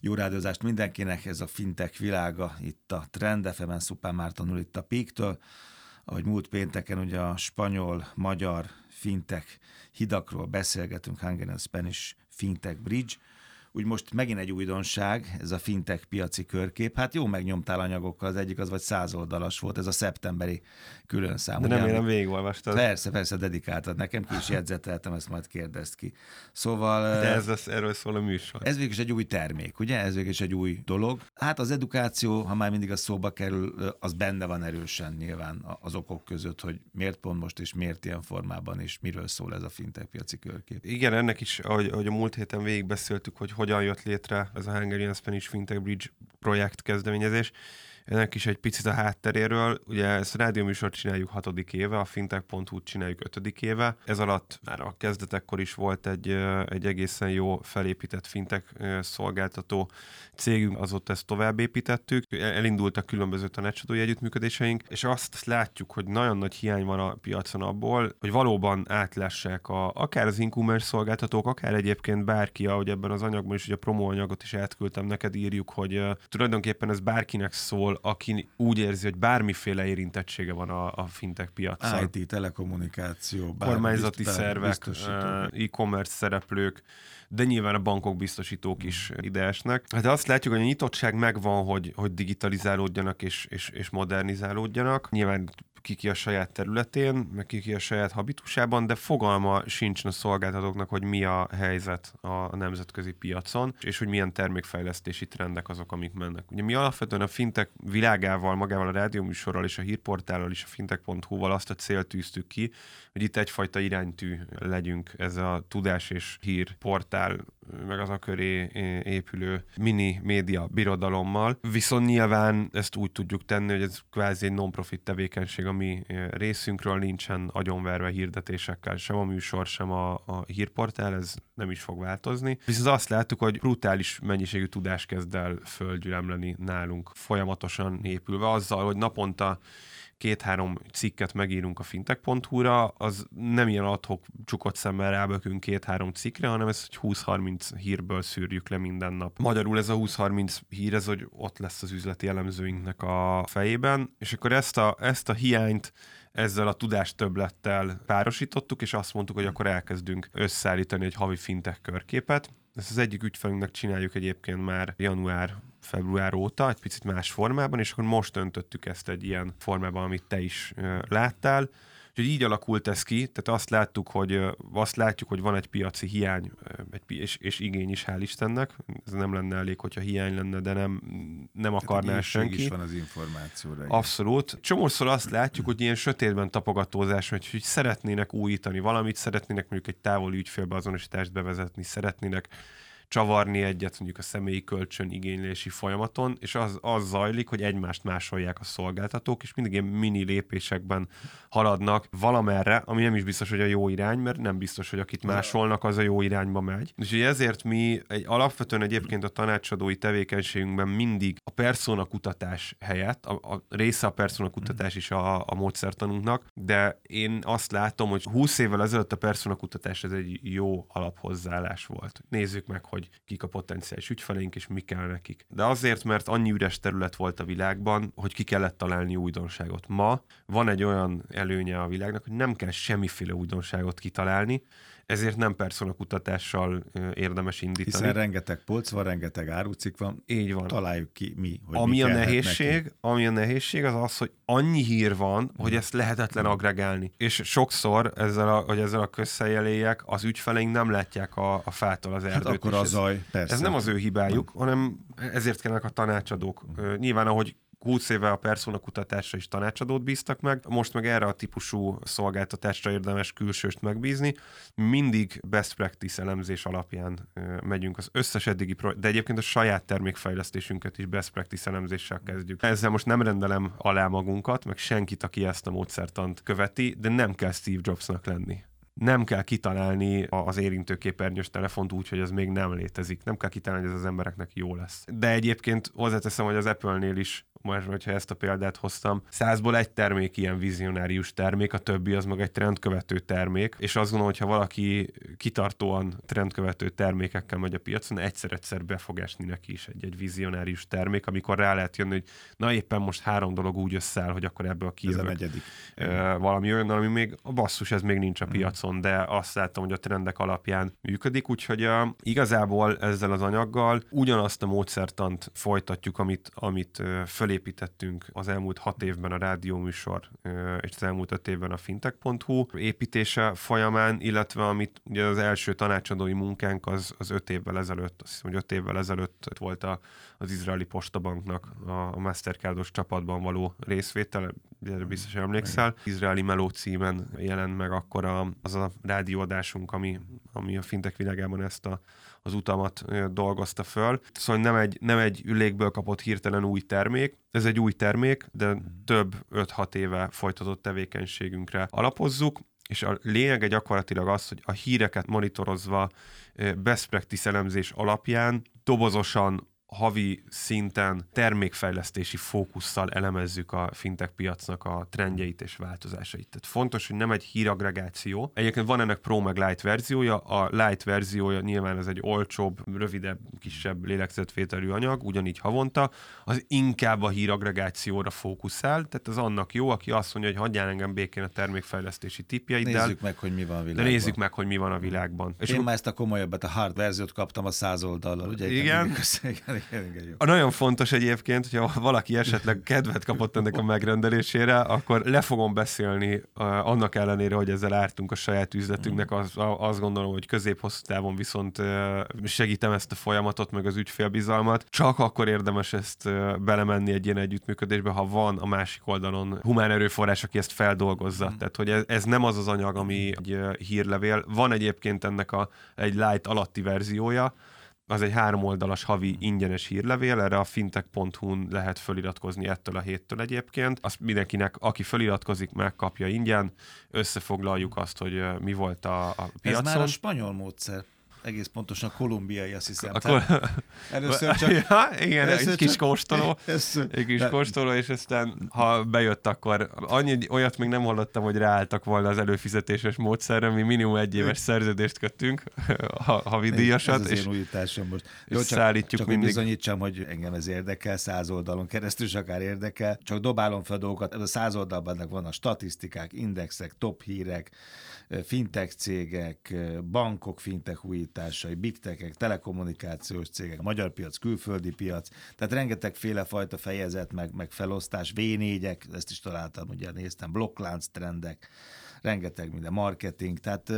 Jó rádiózást mindenkinek, ez a fintech világa, itt a Trend FM-en, Szupán Mártonul itt a Píktől. Ahogy múlt pénteken ugye a spanyol, magyar fintech hidakról beszélgetünk, Hungarian Spanish Fintech Bridge, úgy most megint egy újdonság, ez a fintech piaci körkép. Hát jó megnyomtál anyagokkal, az egyik az vagy száz oldalas volt, ez a szeptemberi külön szám. De nem érem végigolvastad. Persze, persze, dedikáltad nekem, ki is jegyzeteltem, ezt majd kérdezt ki. Szóval... De ez az, erről szól a műsor. Ez végül is egy új termék, ugye? Ez végül is egy új dolog. Hát az edukáció, ha már mindig a szóba kerül, az benne van erősen nyilván az okok között, hogy miért pont most és miért ilyen formában, és miről szól ez a fintech piaci körkép. Igen, ennek is, ahogy, ahogy a múlt héten végigbeszéltük, hogy hogyan jött létre ez a Hungarian Spanish Fintech Bridge projekt kezdeményezés. Ennek is egy picit a hátteréről. Ugye ezt rádióműsort csináljuk hatodik éve, a fintech.hu csináljuk ötödik éve. Ez alatt már a kezdetekkor is volt egy, egy egészen jó felépített fintech szolgáltató cégünk, azóta ezt tovább építettük. Elindultak különböző tanácsadói együttműködéseink, és azt látjuk, hogy nagyon nagy hiány van a piacon abból, hogy valóban átlássák a, akár az e-commerce szolgáltatók, akár egyébként bárki, ahogy ebben az anyagban is, ugye a promóanyagot is átküldtem neked, írjuk, hogy uh, tulajdonképpen ez bárkinek szól, aki úgy érzi, hogy bármiféle érintettsége van a, a fintech piacon. IT, telekommunikáció, kormányzati bizt, szervek, e-commerce szereplők, de nyilván a bankok, biztosítók is ide esnek. Hát azt látjuk, hogy a nyitottság megvan, hogy, hogy digitalizálódjanak és, és, és modernizálódjanak. Nyilván kiki a saját területén, meg kiki a saját habitusában, de fogalma sincs a szolgáltatóknak, hogy mi a helyzet a nemzetközi piacon, és hogy milyen termékfejlesztési trendek azok, amik mennek. Ugye mi alapvetően a fintek világával, magával a rádióműsorral és a hírportállal és a fintech.hu-val azt a célt tűztük ki, hogy itt egyfajta iránytű legyünk ez a tudás és hírportál meg az a köré épülő mini média birodalommal. Viszont nyilván ezt úgy tudjuk tenni, hogy ez kvázi egy non-profit tevékenység a mi részünkről, nincsen agyonverve hirdetésekkel, sem a műsor, sem a, a hírportál, ez nem is fog változni. Viszont azt láttuk, hogy brutális mennyiségű tudás kezd el földgyülemleni nálunk folyamatosan épülve azzal, hogy naponta két-három cikket megírunk a fintech.hu-ra, az nem ilyen adhok csukott szemmel rábökünk két-három cikkre, hanem ez, hogy 20-30 hírből szűrjük le minden nap. Magyarul ez a 20-30 hír, ez, hogy ott lesz az üzleti elemzőinknek a fejében, és akkor ezt a, ezt a hiányt ezzel a tudás többlettel párosítottuk, és azt mondtuk, hogy akkor elkezdünk összeállítani egy havi fintech körképet. Ezt az egyik ügyfelünknek csináljuk egyébként már január február óta, egy picit más formában, és akkor most öntöttük ezt egy ilyen formában, amit te is láttál. Úgyhogy így alakult ez ki, tehát azt láttuk, hogy azt látjuk, hogy van egy piaci hiány, egy, és, és igény is, hál' Istennek. Ez nem lenne elég, hogyha hiány lenne, de nem, nem akarná senki. is van az információra. Abszolút. Csomószor azt látjuk, hogy ilyen sötétben tapogatózás, hogy, hogy szeretnének újítani valamit, szeretnének mondjuk egy távoli ügyfélbeazonosítást bevezetni, szeretnének csavarni egyet mondjuk a személyi kölcsön igénylési folyamaton, és az, az zajlik, hogy egymást másolják a szolgáltatók, és mindig ilyen mini lépésekben haladnak valamerre, ami nem is biztos, hogy a jó irány, mert nem biztos, hogy akit másolnak, az a jó irányba megy. És ezért mi egy alapvetően egyébként a tanácsadói tevékenységünkben mindig a persona kutatás helyett, a, a része a persona kutatás is a, a módszertanunknak, de én azt látom, hogy 20 évvel ezelőtt a persona kutatás ez egy jó alaphozzáállás volt. Nézzük meg, hogy hogy kik a potenciális ügyfeleink, és mi kell nekik. De azért, mert annyi üres terület volt a világban, hogy ki kellett találni újdonságot. Ma van egy olyan előnye a világnak, hogy nem kell semmiféle újdonságot kitalálni, ezért nem personakutatással érdemes indítani. Hiszen rengeteg polc van, rengeteg árucik van. Így van. Találjuk ki mi, hogy ami mi a nehézség, neki. ami a nehézség az az, hogy annyi hír van, hogy ezt lehetetlen agregálni. És sokszor ezzel a, hogy ezzel a közszeljeléjek az ügyfeleink nem látják a, a fától az hát erdőt. Hát akkor a zaj, persze. Ez nem az ő hibájuk, nem. hanem ezért kellene a tanácsadók. Nyilván, ahogy 20 éve a persona kutatásra is tanácsadót bíztak meg, most meg erre a típusú szolgáltatásra érdemes külsőst megbízni. Mindig best practice elemzés alapján megyünk az összes eddigi, pro- de egyébként a saját termékfejlesztésünket is best practice elemzéssel kezdjük. Ezzel most nem rendelem alá magunkat, meg senkit, aki ezt a módszertant követi, de nem kell Steve Jobsnak lenni nem kell kitalálni az érintőképernyős telefont úgy, hogy ez még nem létezik. Nem kell kitalálni, hogy ez az embereknek jó lesz. De egyébként hozzáteszem, hogy az Apple-nél is most, hogyha ezt a példát hoztam, százból egy termék ilyen vizionárius termék, a többi az meg egy trendkövető termék, és azt gondolom, hogy ha valaki kitartóan trendkövető termékekkel megy a piacon, egyszer-egyszer be fog esni neki is egy, egy vizionárius termék, amikor rá lehet jönni, hogy na éppen most három dolog úgy összeáll, hogy akkor ebből kijövök. Ez a negyedik. valami olyan, ami még a basszus, ez még nincs a mm. piacon, de azt láttam, hogy a trendek alapján működik, úgyhogy uh, igazából ezzel az anyaggal ugyanazt a módszertant folytatjuk, amit, amit uh, fölépítettünk az elmúlt hat évben a rádióműsor és az elmúlt öt évben a fintech.hu építése folyamán, illetve amit ugye az első tanácsadói munkánk az, az öt évvel ezelőtt, azt hiszem, hogy öt évvel ezelőtt volt a, az izraeli postabanknak a, a Mastercardos csapatban való részvétel, biztos emlékszel. Izraeli Meló címen jelent meg akkor a, az a rádióadásunk, ami, ami a fintek világában ezt a, az utamat dolgozta föl. Szóval nem egy, nem egy ülékből kapott hirtelen új termék, ez egy új termék, de több 5-6 éve folytatott tevékenységünkre alapozzuk, és a lényege gyakorlatilag az, hogy a híreket monitorozva best practice elemzés alapján dobozosan havi szinten termékfejlesztési fókusszal elemezzük a fintech piacnak a trendjeit és változásait. Tehát fontos, hogy nem egy híragregáció. Egyébként van ennek Pro meg Lite verziója. A Lite verziója nyilván ez egy olcsóbb, rövidebb, kisebb lélegzetvételű anyag, ugyanígy havonta. Az inkább a híragregációra fókuszál, tehát az annak jó, aki azt mondja, hogy hagyjál engem békén a termékfejlesztési tipjeiddel. Nézzük meg, hogy mi van a világban. De nézzük meg, hogy mi van a világban. És Én már ezt a komolyabbat, a hard verziót kaptam a száz oldallal, ugye? Igen. A nagyon fontos egyébként, hogyha valaki esetleg kedvet kapott ennek a megrendelésére, akkor le fogom beszélni annak ellenére, hogy ezzel ártunk a saját üzletünknek, az, azt gondolom, hogy közép-hosszú távon viszont segítem ezt a folyamatot, meg az ügyfélbizalmat. Csak akkor érdemes ezt belemenni egy ilyen együttműködésbe, ha van a másik oldalon humán erőforrás, aki ezt feldolgozza. Mm. Tehát, hogy ez, ez nem az az anyag, ami egy hírlevél. Van egyébként ennek a, egy light alatti verziója, az egy három oldalas havi ingyenes hírlevél, erre a fintech.hu-n lehet feliratkozni ettől a héttől egyébként. Azt mindenkinek, aki feliratkozik, megkapja ingyen. Összefoglaljuk azt, hogy mi volt a, a piacon. Ez már a spanyol módszer egész pontosan kolumbiai, azt hiszem. Akkor... Először csak... ja, igen, először egy kis csak... kóstoló, egy kis de... kóstoló, és aztán ha bejött, akkor annyi, olyat még nem hallottam, hogy ráálltak volna az előfizetéses módszerre, mi minimum egy éves szerződést köttünk, ha, havi díjasat. Ez az és, én újításom most. Jó, csak, szállítjuk csak mindig. bizonyítsam, hogy engem ez érdekel, száz oldalon keresztül is akár érdekel, csak dobálom fel dolgokat, ez a száz oldalban vannak statisztikák, indexek, top hírek, fintech cégek, bankok fintech újításai, big techek, telekommunikációs cégek, magyar piac, külföldi piac, tehát rengeteg féle fajta fejezet, meg, meg felosztás, V4-ek, ezt is találtam, ugye néztem, blokklánc trendek, rengeteg minden, marketing, tehát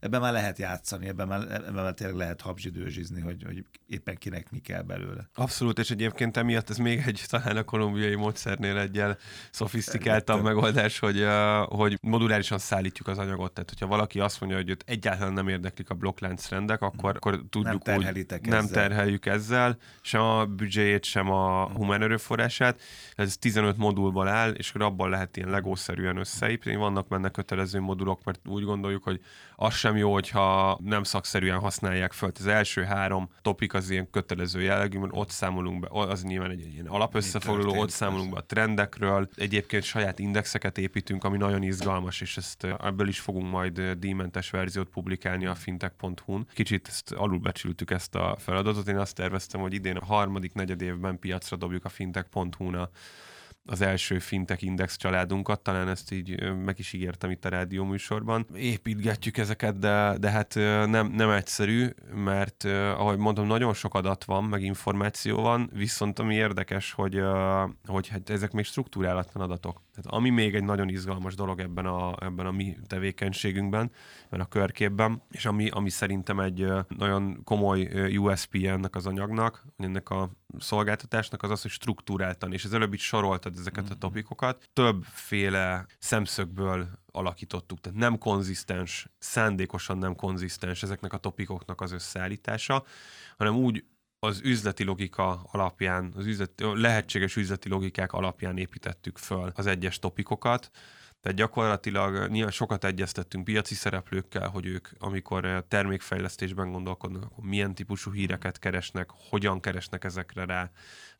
ebben már lehet játszani, ebben már, ebben már tényleg lehet habzsidőzsizni, hogy, hogy éppen kinek mi kell belőle. Abszolút, és egyébként emiatt ez még egy talán a kolumbiai módszernél egyel szofisztikáltabb megoldás, hogy, hogy modulárisan szállítjuk az anyagot, tehát hogyha valaki azt mondja, hogy őt egyáltalán nem érdeklik a blokklánc rendek, akkor, akkor tudjuk nem úgy, ezzel. nem terheljük ezzel, sem a büdzséjét, sem a humán erőforrását. Ez 15 modulból áll, és abban lehet ilyen legószerűen összeépíteni. Vannak benne kötelező kötelező modulok, mert úgy gondoljuk, hogy az sem jó, hogyha nem szakszerűen használják föl. Az első három topik az ilyen kötelező jellegű, mert ott számolunk be, az nyilván egy, egy ilyen alapösszefoglaló, ott számolunk be a trendekről. Egyébként saját indexeket építünk, ami nagyon izgalmas, és ezt ebből is fogunk majd díjmentes verziót publikálni a fintech.hu-n. Kicsit ezt alulbecsültük ezt a feladatot. Én azt terveztem, hogy idén a harmadik negyed évben piacra dobjuk a fintech.hu-n a az első fintech index családunkat, talán ezt így meg is ígértem itt a rádió műsorban. Építgetjük ezeket, de, de hát nem, nem egyszerű, mert ahogy mondom, nagyon sok adat van, meg információ van, viszont ami érdekes, hogy, hogy hát ezek még struktúrálatlan adatok. Tehát ami még egy nagyon izgalmas dolog ebben a, ebben a mi tevékenységünkben, ebben a körképben, és ami, ami szerintem egy nagyon komoly USP ennek az anyagnak, ennek a szolgáltatásnak az az, hogy struktúráltan, és az előbb is soroltad ezeket a mhm. topikokat, többféle szemszögből alakítottuk, tehát nem konzisztens, szándékosan nem konzisztens ezeknek a topikoknak az összeállítása, hanem úgy az üzleti logika alapján, az üzleti, lehetséges üzleti logikák alapján építettük föl az egyes topikokat, Tehát gyakorlatilag nyilván sokat egyeztettünk piaci szereplőkkel, hogy ők, amikor termékfejlesztésben gondolkodnak, akkor milyen típusú híreket keresnek, hogyan keresnek ezekre rá,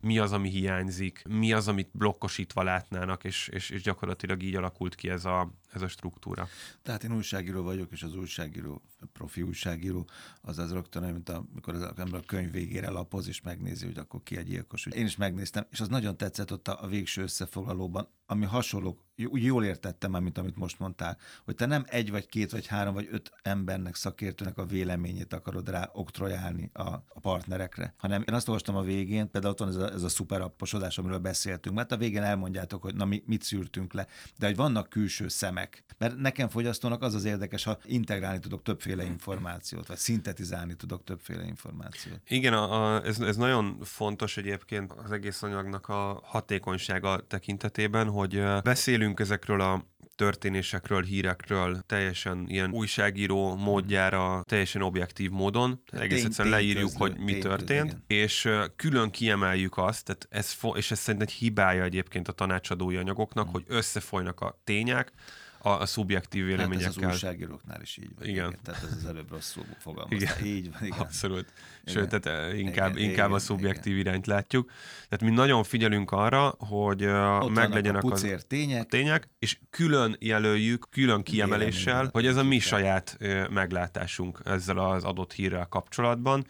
mi az, ami hiányzik, mi az, amit blokkosítva látnának, és, és, és gyakorlatilag így alakult ki ez a, ez a struktúra. Tehát én újságíró vagyok, és az újságíró, profi újságíró, az az rögtön, mint amikor az ember a könyv végére lapoz, és megnézi, hogy akkor ki a gyilkos. Én is megnéztem, és az nagyon tetszett ott a végső összefoglalóban, ami hasonló, úgy jól értettem már, mint amit most mondtál, hogy te nem egy, vagy két, vagy három, vagy öt embernek, szakértőnek a véleményét akarod rá oktrojálni a, a partnerekre, hanem én azt olvastam a végén, például ott van ez a, ez a szuperapposodás, amiről beszéltünk, mert a végén elmondjátok, hogy na mi, mit szűrtünk le, de hogy vannak külső szemek. Mert nekem fogyasztónak az az érdekes, ha integrálni tudok többféle információt, vagy szintetizálni tudok többféle információt. Igen, a, a, ez, ez nagyon fontos egyébként az egész anyagnak a hatékonysága tekintetében, hogy beszélünk ezekről a történésekről, hírekről teljesen ilyen újságíró módjára, teljesen objektív módon. Egész egyszerűen leírjuk, hogy mi történt, és külön kiemeljük azt, tehát ez, és ez szerint egy hibája egyébként a tanácsadói anyagoknak, hmm. hogy összefolynak a tények, a, a szubjektív véleményekkel. Hát ez az újságíróknál is így van. Igen. igen. Tehát ez az előbb rosszul fogalmazta. Igen. Így van, igen. Abszolút. Igen. Sőt, tehát eh, inkább, igen, inkább igen, a szubjektív igen. irányt látjuk. Tehát mi nagyon figyelünk arra, hogy uh, meglegyenek a az tények. A tények, és külön jelöljük, külön kiemeléssel, hogy ez a mi saját uh, meglátásunk ezzel az adott hírrel kapcsolatban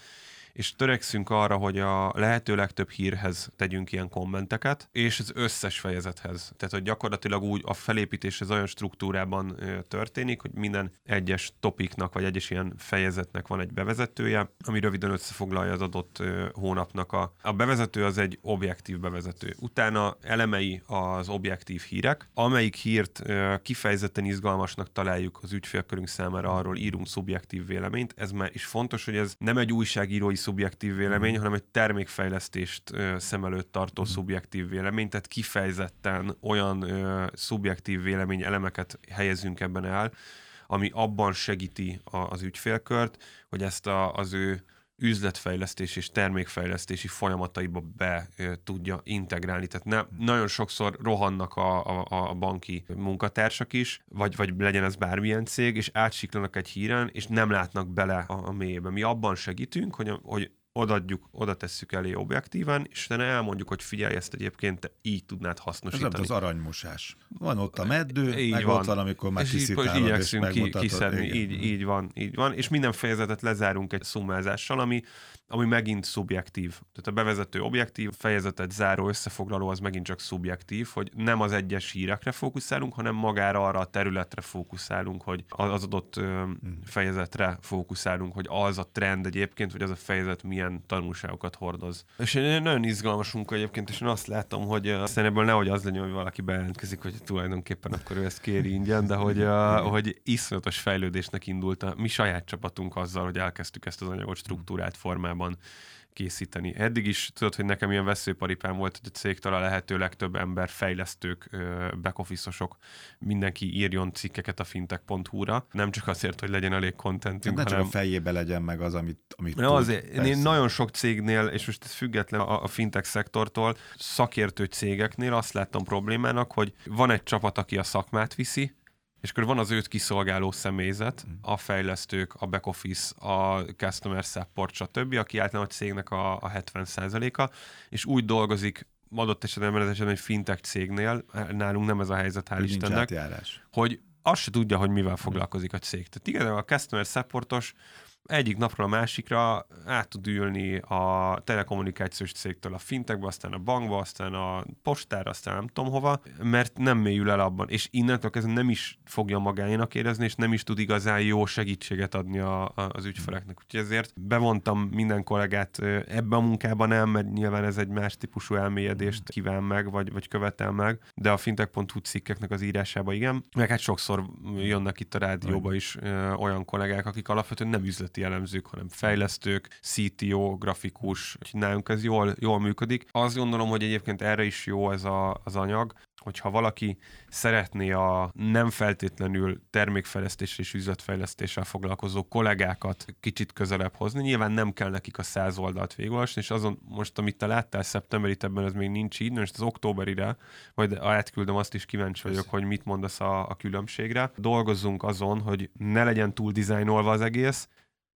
és törekszünk arra, hogy a lehető legtöbb hírhez tegyünk ilyen kommenteket, és az összes fejezethez. Tehát, hogy gyakorlatilag úgy a felépítés az olyan struktúrában történik, hogy minden egyes topiknak, vagy egyes ilyen fejezetnek van egy bevezetője, ami röviden összefoglalja az adott hónapnak a... A bevezető az egy objektív bevezető. Utána elemei az objektív hírek, amelyik hírt kifejezetten izgalmasnak találjuk az ügyfélkörünk számára, arról írunk szubjektív véleményt. Ez már is fontos, hogy ez nem egy újságírói szubjektív vélemény, mm. hanem egy termékfejlesztést szem előtt tartó mm. szubjektív vélemény, tehát kifejezetten olyan szubjektív vélemény elemeket helyezünk ebben el, ami abban segíti az ügyfélkört, hogy ezt a, az ő üzletfejlesztés és termékfejlesztési folyamataiba be tudja integrálni. Tehát ne, nagyon sokszor rohannak a, a, a banki munkatársak is, vagy, vagy legyen ez bármilyen cég, és átsiklanak egy híren, és nem látnak bele a, a mélyébe. Mi abban segítünk, hogy, hogy odaadjuk, oda tesszük elé objektíven, és utána elmondjuk, hogy figyelj, ezt egyébként te így tudnád hasznosítani. Ez az aranymosás. Van ott a meddő, így meg van. ott van, amikor már és és igyekszünk ki, kiszedni. Így, így van, így van. És minden fejezetet lezárunk egy szumázással, ami ami megint szubjektív. Tehát a bevezető objektív, fejezetet záró összefoglaló az megint csak szubjektív, hogy nem az egyes hírekre fókuszálunk, hanem magára arra a területre fókuszálunk, hogy az adott hmm. fejezetre fókuszálunk, hogy az a trend egyébként, hogy az a fejezet milyen tanulságokat hordoz. És nagyon izgalmas munka egyébként, és én azt látom, hogy aztán ebből nehogy az legyen, hogy valaki bejelentkezik, hogy tulajdonképpen akkor ő ezt kéri ingyen, de hogy, hogy iszonyatos fejlődésnek indult a mi saját csapatunk azzal, hogy elkezdtük ezt az anyagot struktúrát formában készíteni. Eddig is tudod, hogy nekem ilyen veszőparipám volt, hogy a cégtől a lehető legtöbb ember, fejlesztők, backoffice mindenki írjon cikkeket a fintech.hu-ra, nem csak azért, hogy legyen elég contentünk, nem hanem... csak a fejébe legyen meg az, amit, amit tud, azért, én nagyon sok cégnél, és most ez független a, a fintech szektortól, szakértő cégeknél azt láttam problémának, hogy van egy csapat, aki a szakmát viszi, és akkor van az őt kiszolgáló személyzet, mm. a fejlesztők, a back office, a customer support, stb., aki általában a cégnek a, a 70%-a, és úgy dolgozik adott esetben, mert esetben egy fintech cégnél, nálunk nem ez a helyzet, hál' Istennek, hogy azt se tudja, hogy mivel foglalkozik a cég. Tehát igen, a customer supportos egyik napról a másikra át tud ülni a telekommunikációs cégtől a fintekbe, aztán a bankba, aztán a postára, aztán nem tudom hova, mert nem mélyül el abban, és innentől kezdve nem is fogja magáénak érezni, és nem is tud igazán jó segítséget adni a, a, az ügyfeleknek. Úgyhogy ezért bevontam minden kollégát ebbe a munkába nem, mert nyilván ez egy más típusú elmélyedést kíván meg, vagy, vagy követel meg, de a fintech.hu cikkeknek az írásába igen. Meg hát sokszor jönnek itt a rádióba is ö, olyan kollégák, akik alapvetően nem üzleti üzleti elemzők, hanem fejlesztők, CTO, grafikus, nálunk ez jól, jól működik. Azt gondolom, hogy egyébként erre is jó ez a, az anyag, hogyha valaki szeretné a nem feltétlenül termékfejlesztés és üzletfejlesztéssel foglalkozó kollégákat kicsit közelebb hozni, nyilván nem kell nekik a száz oldalt végolvasni, és azon most, amit te láttál szeptemberit, ebben ez még nincs így, most az októberire, majd átküldöm, azt is kíváncsi vagyok, hogy mit mondasz a, a különbségre. Dolgozzunk azon, hogy ne legyen túl dizájnolva az egész,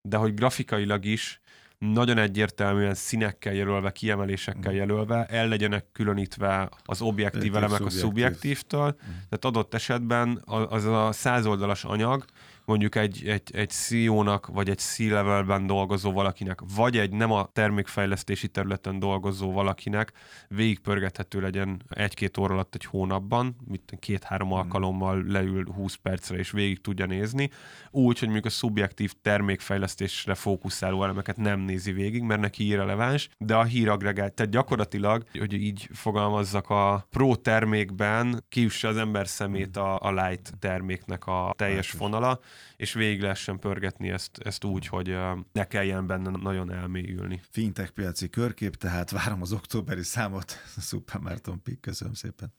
de hogy grafikailag is nagyon egyértelműen színekkel jelölve, kiemelésekkel mm. jelölve, el legyenek különítve az objektív elemek a szubjektívtől. Mm. Tehát adott esetben az a százoldalas anyag mondjuk egy, egy, egy CEO-nak, vagy egy C-levelben dolgozó valakinek, vagy egy nem a termékfejlesztési területen dolgozó valakinek végigpörgethető legyen egy-két óra alatt egy hónapban, mit két-három hmm. alkalommal leül 20 percre és végig tudja nézni, úgy, hogy mondjuk a szubjektív termékfejlesztésre fókuszáló elemeket nem nézi végig, mert neki irreleváns, de a híragregált, tehát gyakorlatilag, hogy így fogalmazzak, a pro termékben kiüsse az ember szemét a, a light terméknek a teljes fonala, és végig lehessen pörgetni ezt, ezt úgy, hogy ne kelljen benne nagyon elmélyülni. Fintech piaci körkép, tehát várom az októberi számot. Super Márton Pik, köszönöm szépen.